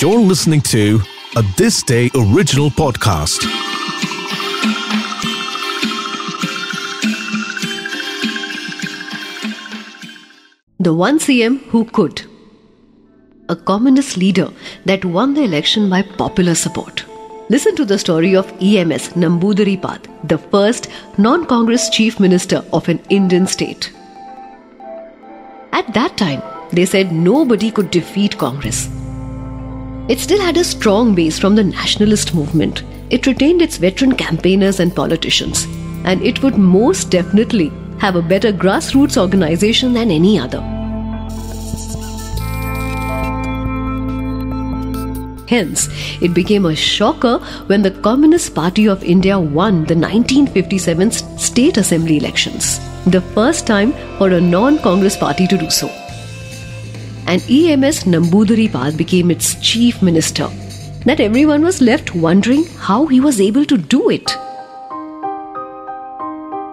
You're listening to a This Day original podcast. The one CM who could. A communist leader that won the election by popular support. Listen to the story of EMS Namboodiripad, the first non Congress chief minister of an Indian state. At that time, they said nobody could defeat Congress. It still had a strong base from the nationalist movement. It retained its veteran campaigners and politicians, and it would most definitely have a better grassroots organization than any other. Hence, it became a shocker when the Communist Party of India won the 1957 State Assembly elections, the first time for a non Congress party to do so. And EMS Namboodiripad became its chief minister. That everyone was left wondering how he was able to do it.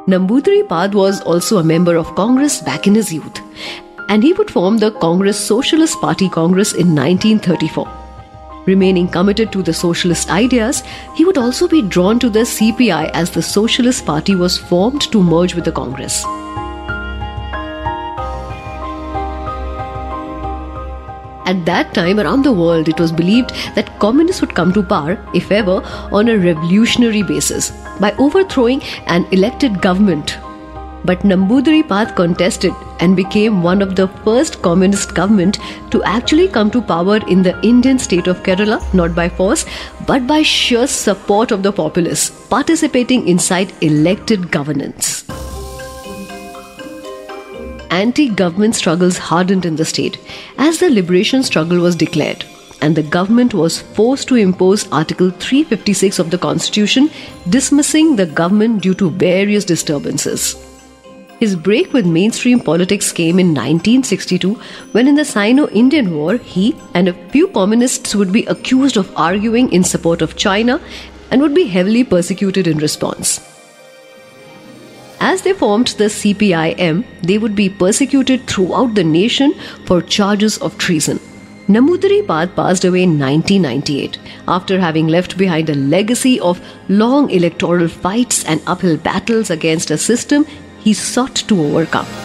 Namboodiripad was also a member of Congress back in his youth, and he would form the Congress Socialist Party Congress in 1934. Remaining committed to the socialist ideas, he would also be drawn to the CPI as the Socialist Party was formed to merge with the Congress. At that time, around the world, it was believed that communists would come to power, if ever, on a revolutionary basis by overthrowing an elected government. But Namboodiripad contested and became one of the first communist government to actually come to power in the Indian state of Kerala, not by force, but by sheer support of the populace, participating inside elected governance anti government struggles hardened in the state as the liberation struggle was declared and the government was forced to impose Article 356 of the Constitution, dismissing the government due to various disturbances. His break with mainstream politics came in 1962 when, in the Sino Indian War, he and a few communists would be accused of arguing in support of China and would be heavily persecuted in response. As they formed the CPIM, they would be persecuted throughout the nation for charges of treason. Namboodiripad passed away in 1998 after having left behind a legacy of long electoral fights and uphill battles against a system he sought to overcome.